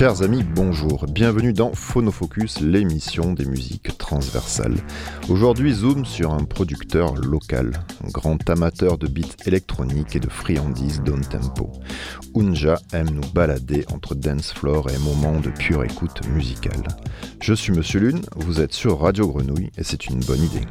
Chers amis, bonjour. Bienvenue dans Phonofocus, l'émission des musiques transversales. Aujourd'hui, zoom sur un producteur local, un grand amateur de beats électroniques et de friandises down tempo. Unja aime nous balader entre dance floor et moments de pure écoute musicale. Je suis Monsieur Lune, vous êtes sur Radio Grenouille et c'est une bonne idée.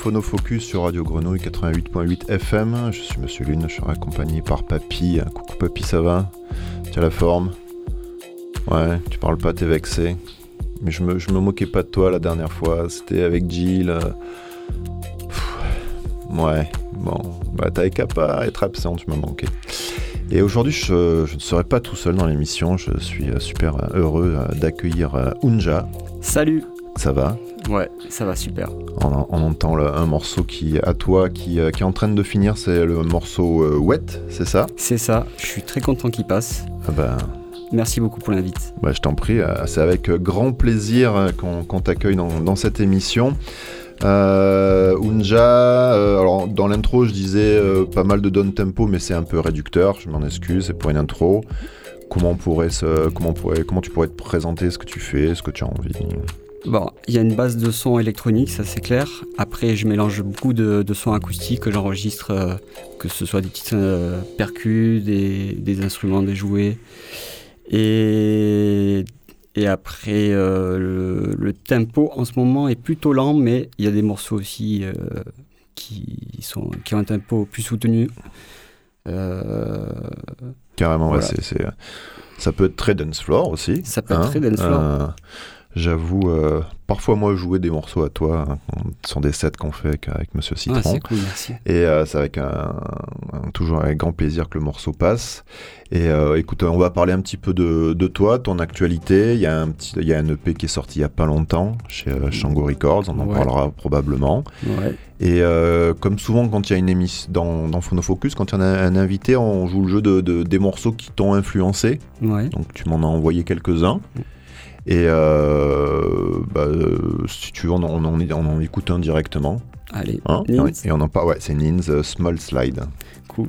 Phonofocus sur Radio Grenouille 88.8 FM. Je suis Monsieur Lune, je suis accompagné par Papy. Coucou Papy, ça va? Tu as la forme? Ouais, tu parles pas, t'es vexé. Mais je me, je me moquais pas de toi la dernière fois, c'était avec Jill. ouais, bon, bah t'avais qu'à pas être absent, tu m'as manqué. Et aujourd'hui, je, je, ne serai pas tout seul dans l'émission, je suis super heureux d'accueillir Unja. Salut Ça va? Ouais, ça va super. On, on entend un morceau qui, à toi, qui, euh, qui, est en train de finir, c'est le morceau euh, Wet, c'est ça? C'est ça, je suis très content qu'il passe. Ah bah, Merci beaucoup pour l'invite. Bah, je t'en prie, euh, c'est avec grand plaisir qu'on qu t'accueille dans, dans, cette émission. Euh, Unja, euh, alors dans l'intro je disais euh, pas mal de down tempo, mais c'est un peu réducteur, je m'en excuse, c'est pour une intro. Comment, on pourrait se, comment, on pourrait, comment tu pourrais te présenter ce que tu fais, ce que tu as envie? Bon, il y a une base de son électronique, ça c'est clair. Après, je mélange beaucoup de, de sons acoustiques que j'enregistre, euh, que ce soit des petites euh, percus, des, des, instruments, des jouets. Et, et après, euh, le, le, tempo en ce moment est plutôt lent, mais il y a des morceaux aussi qui, sont, qui ont un tempo plus soutenu. Carrément, voilà. ouais, ça peut être très dance floor aussi. Ça peut être hein très dance floor. J'avoue, euh, parfois moi jouer des morceaux à toi, hein, ce sont des sets qu'on fait avec, avec, Monsieur Citron. Ah, c'est cool, merci. Et euh, c'est avec un, un, toujours avec grand plaisir que le morceau passe. Et euh, écoute, on va parler un petit peu de, de toi, ton actualité. Il y, a un petit, il y a un EP qui est sorti il y a pas longtemps chez Shango Records, on en ouais. parlera probablement. Ouais. Et comme souvent quand il y a une émission dans, dans Phonofocus, quand il y a un, un, invité, on joue le jeu de, de des morceaux qui t'ont influencé. Ouais. Donc tu m'en as envoyé quelques-uns. Et euh, bah, si tu veux, on en, on, en, on en écoute un directement. Allez, hein et, on, en parle, ouais, c'est Nins uh, Small Slide. Cool.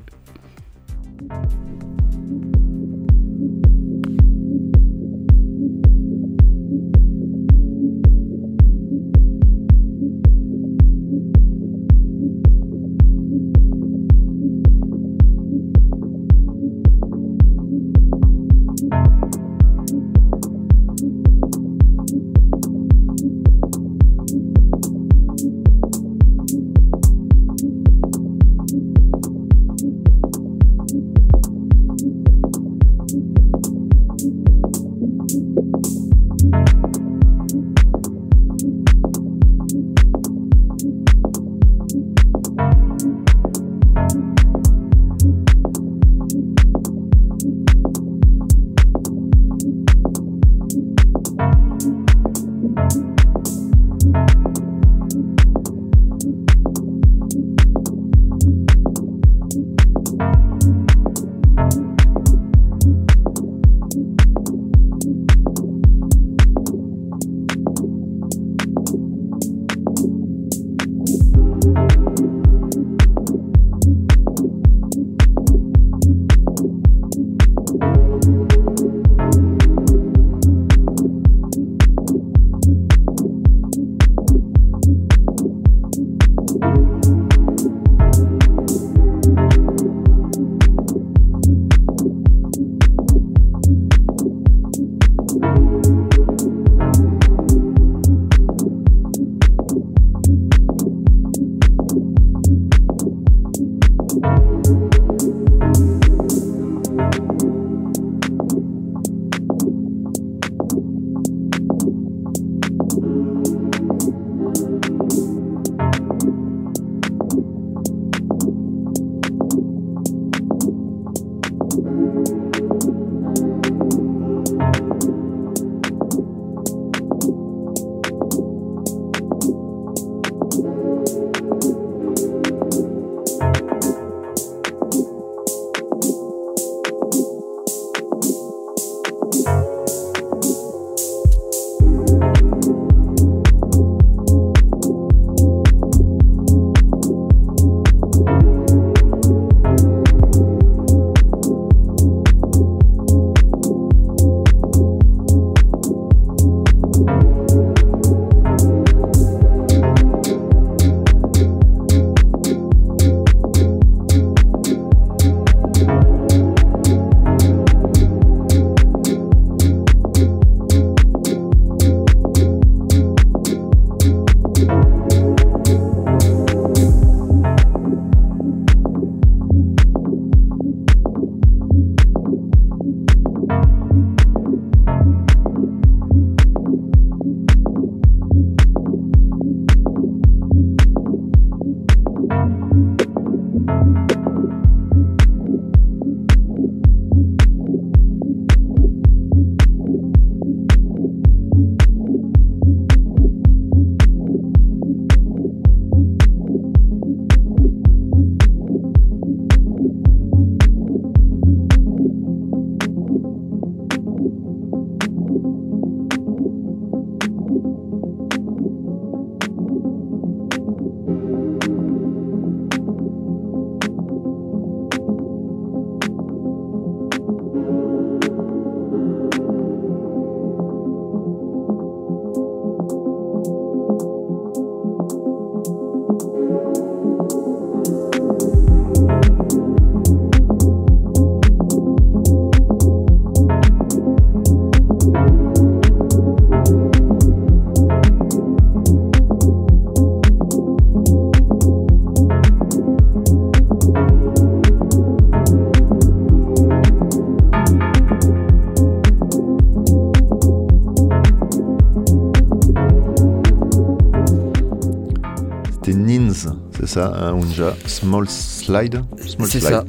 Small Slide. Small C'est Slide. ça.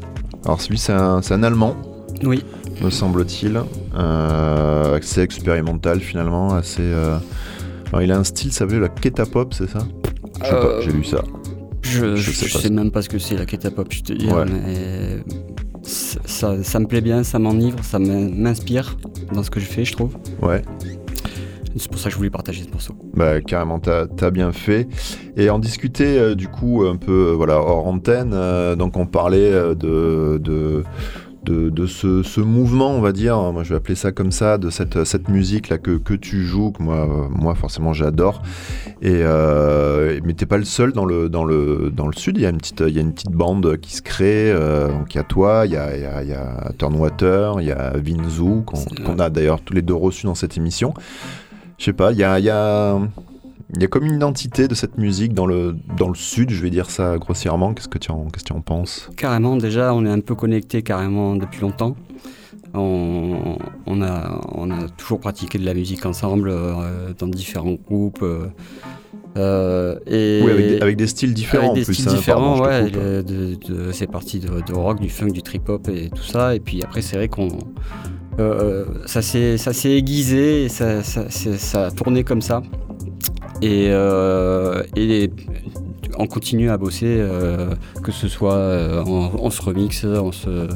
Alors celui c'est un, c'est un allemand, Oui. me semble-t-il. Euh, assez expérimental finalement, assez. euh, alors, il a un style, ça s'appelle la Keta Pop, c'est ça? Je sais pas, Euh, j'ai lu ça. Je, Je je sais même pas ce que c'est la Keta Pop, je te dis. Ouais. Mais ça, ça, ça me plaît bien, ça m'enivre, ça m'in- m'inspire dans ce que je fais, je trouve. Ouais. C'est pour ça que je voulais partager ce morceau. Bah, carrément, t'as as bien fait. Et en discuter, euh, du coup, un peu euh, voilà, hors antenne, euh, donc on parlait de, de, de, de ce, ce mouvement, on va dire, moi je vais appeler ça comme ça, de cette, cette musique-là que, que tu joues, que moi, moi forcément j'adore. Et, euh, mais t'es pas le seul dans le, dans le, dans le sud, il y, a une petite, il y a une petite bande qui se crée. euh, donc il y a toi, il y a, il y a, il y a Turnwater, il y a qu'on C'est- qu'on a d'ailleurs tous les deux reçus dans cette émission. Je sais pas, il y a, y a- y a comme une identité de cette musique dans le, dans le sud, je vais dire ça grossièrement. Qu'est-ce que tu en, qu'est-ce que tu en penses? Carrément, déjà, on est un peu connectés carrément depuis longtemps. On, on a, on a toujours pratiqué de la musique ensemble euh, dans différents groupes. euh, euh, et Oui, avec des, avec des styles différents avec des en plus. styles hein, différents, pardon, ouais. le- de- de- c'est parti de, de rock, du funk, du trip-hop et tout ça. Et puis après, c'est vrai qu'on. Euh, ça s'est ça s'est aiguisé et ça, ça, a tourné comme ça. Et, euh, et on continue à bosser, euh, que ce soit euh, on, on se remixe, on se.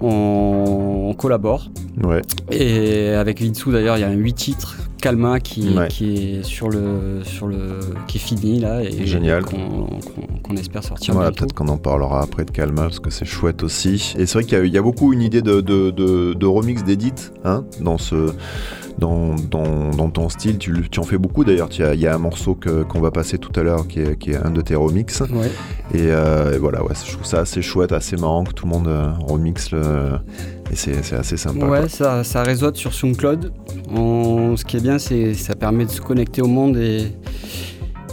On, on collabore. Ouais, Et avec Vinsu d'ailleurs, il y a un 8 titres Calma qui, Ouais. qui est sur le sur le qui est fini là et Génial. qu'on espère sortir voilà, peut-être qu'on en parlera après de Calma parce que c'est chouette aussi. Et c'est vrai qu'il y, a- il y a beaucoup une idée de, de, de, de remix d'edit hein, dans ce. Dans, dans, dans ton style, tu, tu en fais beaucoup d'ailleurs. Il y a un morceau qu'on va passer tout à l'heure qui est, qui est un de tes. Ouais. Et, euh, et voilà, ouais, je trouve ça assez chouette, assez marrant que tout le monde euh, remixe le. Et c'est assez sympa. Ouais, quoi. ça, ça réseaute sur SoundCloud. On- ce qui est bien, c'est ça permet de se connecter au monde et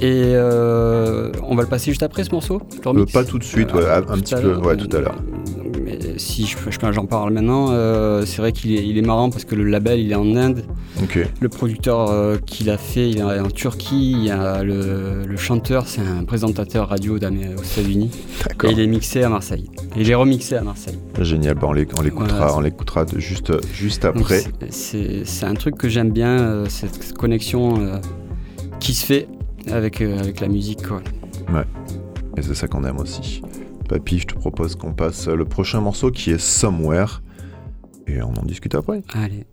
et euh, on va le passer juste après ce morceau. Euh, pas tout de suite, ouais, Euh, un, un petit peu, ouais, tout à l'heure. Si je, je- j'en parle maintenant, euh, c'est vrai qu'il est, il est marrant parce que le label il est en Inde. Le producteur euh, qui l'a fait, il est en Turquie. Il y a le, le chanteur, c'est un présentateur radio aux États-Unis. Et il est mixé à Marseille. Et il est remixé à Marseille. Génial, bah, on l'é- on l'écoutera, Voilà, juste, juste après. c'est- un truc que j'aime bien, euh, cette connexion euh, qui se fait avec, avec la musique. Quoi. Et c'est ça qu'on aime aussi. Papy, je te propose qu'on passe le prochain morceau qui est Somewhere. Et on en discute après. Allez.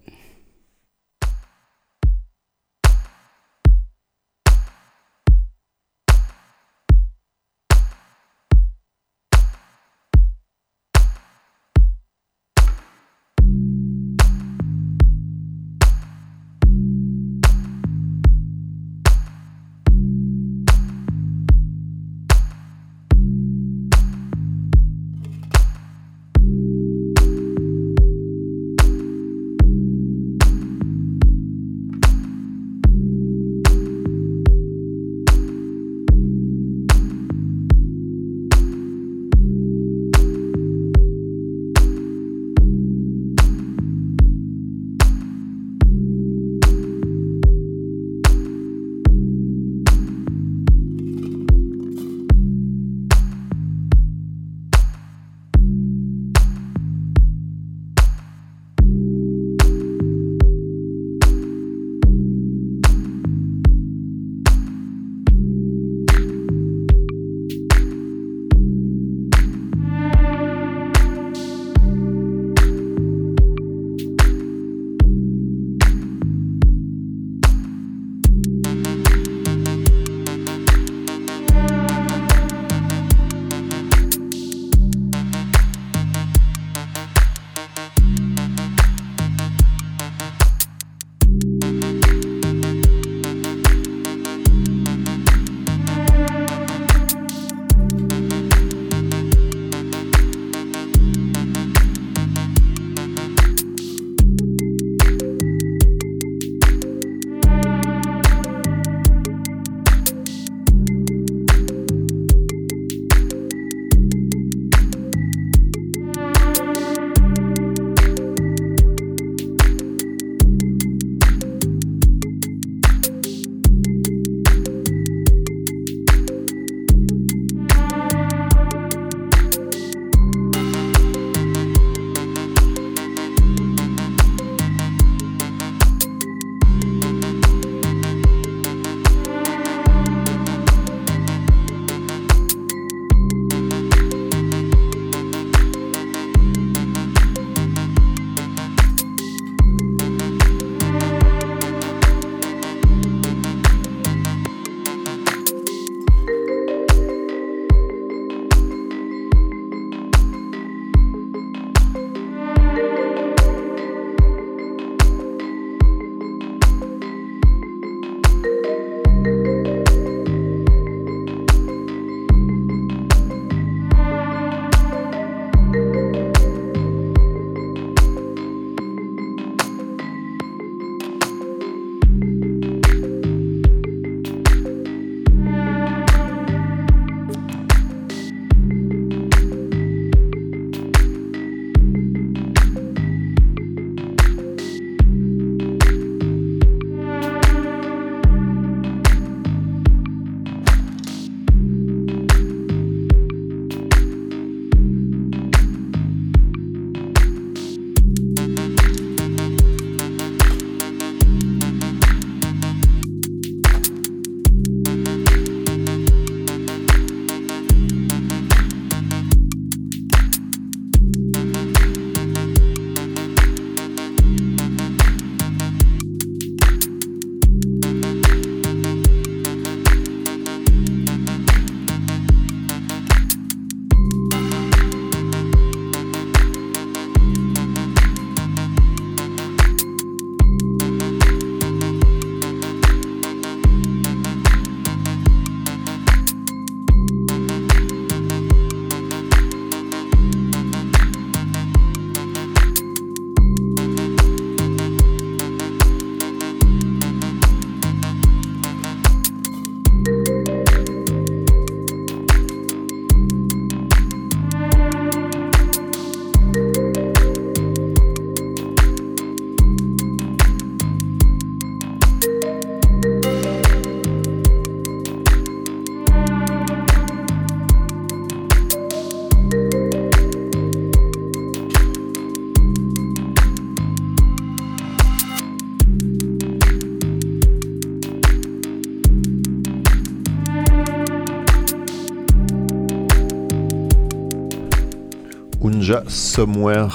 Unja Somewhere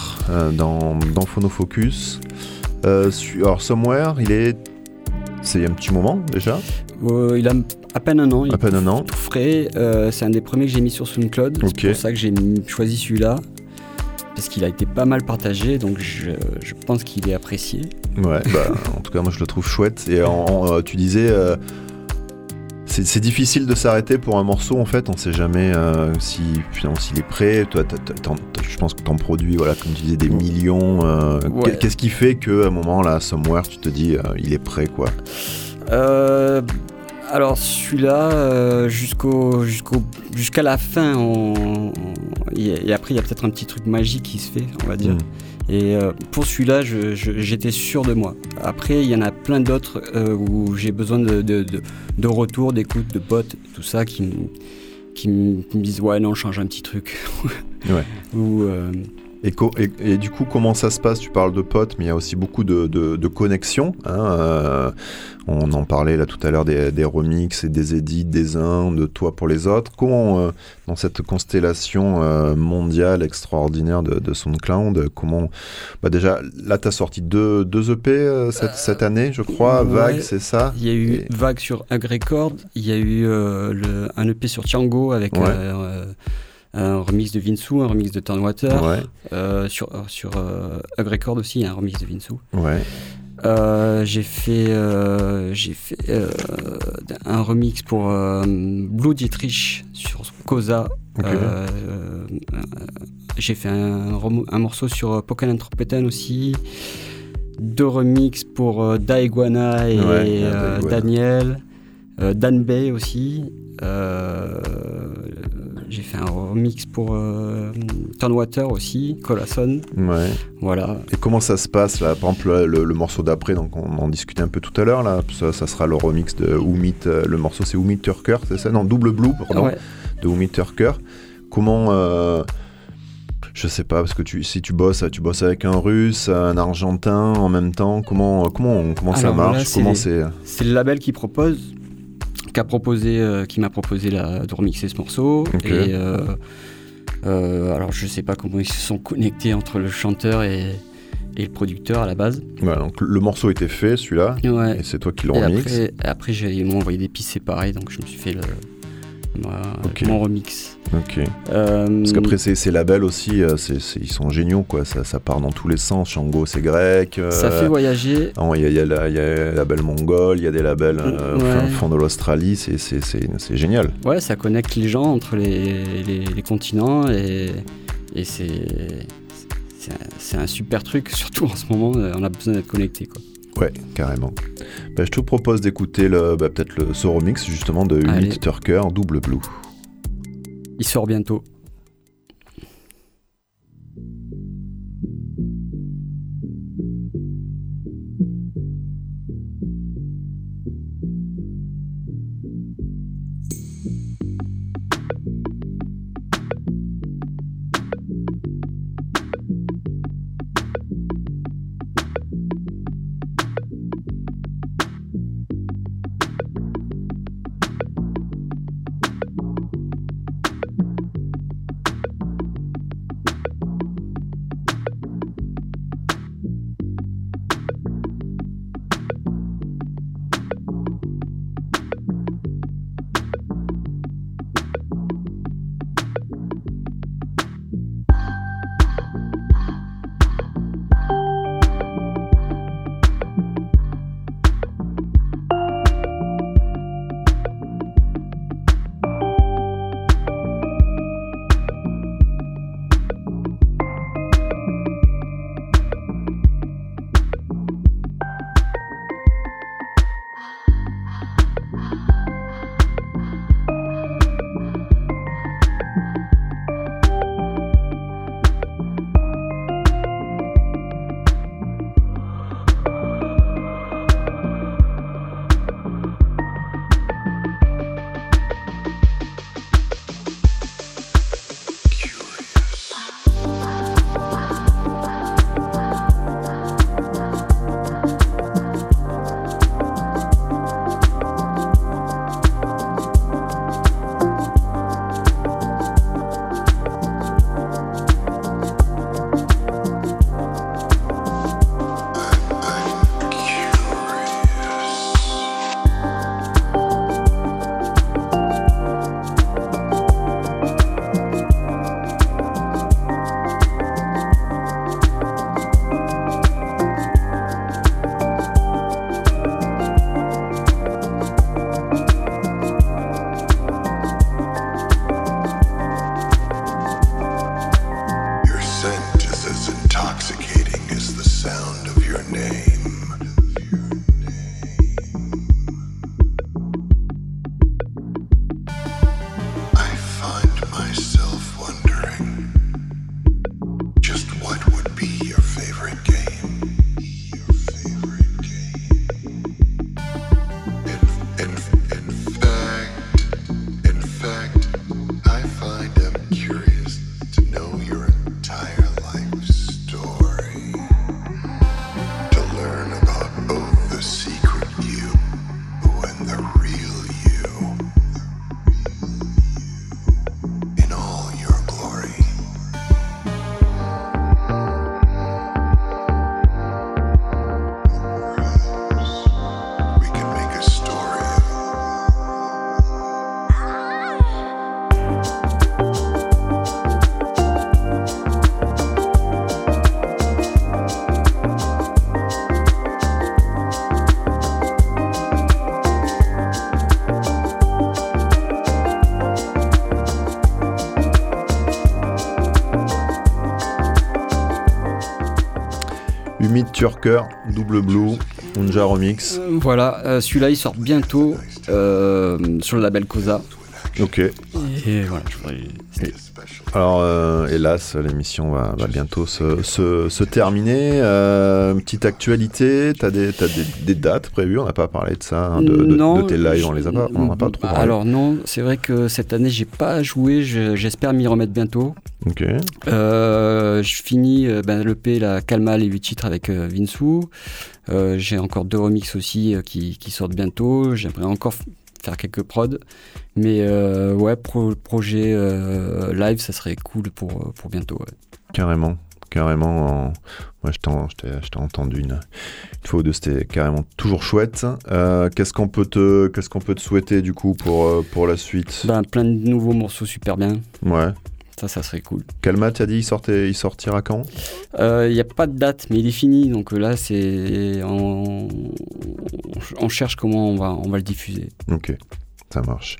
dans, dans Phonofocus. alors Somewhere, il est c'est un petit moment déjà Il a à peine un an. Il à peine un an. Tout frais. c'est un des premiers que j'ai mis sur SoundCloud. C'est pour ça que j'ai choisi celui-là parce qu'il a été pas mal partagé, donc je, pense qu'il est apprécié. Ouais, bah, en tout cas, moi je le trouve chouette. Et euh, tu disais, euh, c'est difficile de s'arrêter pour un morceau en fait, on sait jamais euh, si s'il est prêt. Toi, je pense que tu en produis, voilà, comme tu disais, des millions. Qu'est-ce qui fait qu'à un moment là, somewhere, tu te dis, il est prêt quoi? Alors celui-là, euh, jusqu'au, jusqu'au, jusqu'à la fin, et après il y a peut-être un petit truc magique qui se fait, on va dire. Mm. Et euh, pour celui-là, j'étais sûr de moi. Après, il y en a plein d'autres euh, où j'ai besoin de, de, de, retour, d'écoute, de potes, tout ça, qui, qui, me disent ouais non, change un petit truc. ouais. Ou, et, et, du coup, comment ça se passe? Tu parles de potes, mais il y a aussi beaucoup de, de, connexions. Hein, on en parlait là tout à l'heure des, des, remixes et des edits des uns, de toi pour les autres. Comment, euh, dans cette constellation euh, mondiale extraordinaire de, de SoundCloud, comment. Bah déjà, là, tu as sorti deux, deux EP euh, cette, cette, année, je crois. Vague, c'est ça? Il y a eu Vague sur Hug Record, il y a eu le, un EP sur Tiango avec. Un remix de Vinsou, un remix de Turnwater. sur sur Hug Record aussi, il y a un remix de Vinsou. Ouais. Euh, j'ai fait, euh, j'ai fait euh, un remix pour Blue Dietrich sur Cosa. j'ai fait un, un, morceau sur Pokémon Trompetan aussi. Deux remix pour Daiguana et Daniel. Dan Bay aussi. J'ai fait un remix pour euh, Turnwater aussi, Colasson. Ouais. Voilà. Et comment ça se passe là? Par exemple, le, morceau d'après, donc on en discutait un peu tout à l'heure là. Ça, ça, sera le remix de Oumit. Euh, le morceau c'est Oumit Turker, c'est ça? Non, Double Blue, pardon. De Oumit Turker. Comment euh, je sais pas parce que tu, si tu bosses, tu bosses avec un Russe, un Argentin en même temps. Comment comment comment ça marche? Comment c'est C'est le label qui propose qui proposé, euh, qui m'a proposé la, de remixer ce morceau. Et euh, euh, alors je sais pas comment ils se sont connectés entre le chanteur et, et le producteur à la base. donc le morceau était fait, celui-là, et c'est toi qui le remixes. Après, après ils m'ont envoyé des pistes séparées, donc je me suis fait le, mon remix. Ok. Euh, Parce qu'après, ces, labels aussi, euh, ils sont géniaux, quoi. Ça, ça, part dans tous les sens. Shango, c'est grec. Euh, ça fait voyager. Il y, a, le label mongol, il y a des labels ouais. fond de l'Australie. C'est génial. Ouais, ça connecte les gens entre les, les, continents et, et c'est un, un super truc, surtout en ce moment. On a besoin d'être connecté, quoi. Ouais, carrément. Bah, je te propose d'écouter le, bah, peut-être le, ce remix justement de Unit Turker Double Blue. Il sort bientôt. Turker, Double Blue, Unja Remix. Euh, voilà, euh, celui-là il sort bientôt euh, sur le label Cosa. Ok. Et voilà, alors, euh, hélas, l'émission va, bientôt se, terminer. Euh, petite actualité, tu as, des, des, dates prévues? On n'a pas parlé de ça, hein, de, de, tes lives, on les a pas, on a pas trop Alors non, c'est vrai que cette année, j'ai pas joué, j'espère m'y remettre bientôt. Ok. Euh, je finis ben, l'EP, la Calma, les 8 titres avec Vinsou. j'ai encore deux remixes aussi qui, qui sortent bientôt. J'aimerais encore faire quelques prods. Mais euh, ouais, projet euh, live, ça serait cool pour, pour bientôt. Carrément, carrément. Moi, je t'ai entendu une, fois ou deux, c'était carrément toujours chouette. Euh, qu'est-ce qu'on peut, te, qu'est-ce qu'on peut te souhaiter du coup pour, pour la suite? Ben, Plein de nouveaux morceaux super bien. Ouais. Ça, ça serait cool. Calma, tu as dit il, sortait, il sortira quand? Il n'y a pas de date, mais il est fini. Donc là, c'est on, on cherche comment on va, on va le diffuser. Ok. Ça marche.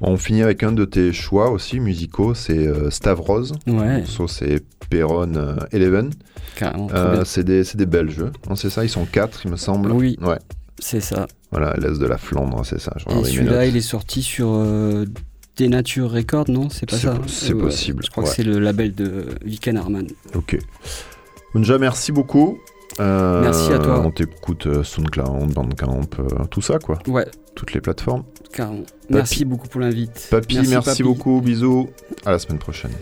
On finit avec un de tes choix aussi musicaux, c'est euh, Stavros. Ouais. c'est Perron euh, Eleven. Euh, c'est des, des, Belges. Hein, c'est ça, ils sont quatre, il me semble. Oui. Ouais. C'est ça. Voilà, l'Est de la Flandre, c'est ça. Et celui-là, il est sorti sur Des Nature Records, non? C'est pas ça C'est possible. Je crois que c'est le label de Viken Harman. Ok. Unja, merci beaucoup. Merci à toi. On t'écoute SoundCloud, Bandcamp, tout ça, quoi. Ouais. Toutes les plateformes. Merci beaucoup pour l'invite. Papy, merci, beaucoup. Bisous. À la semaine prochaine.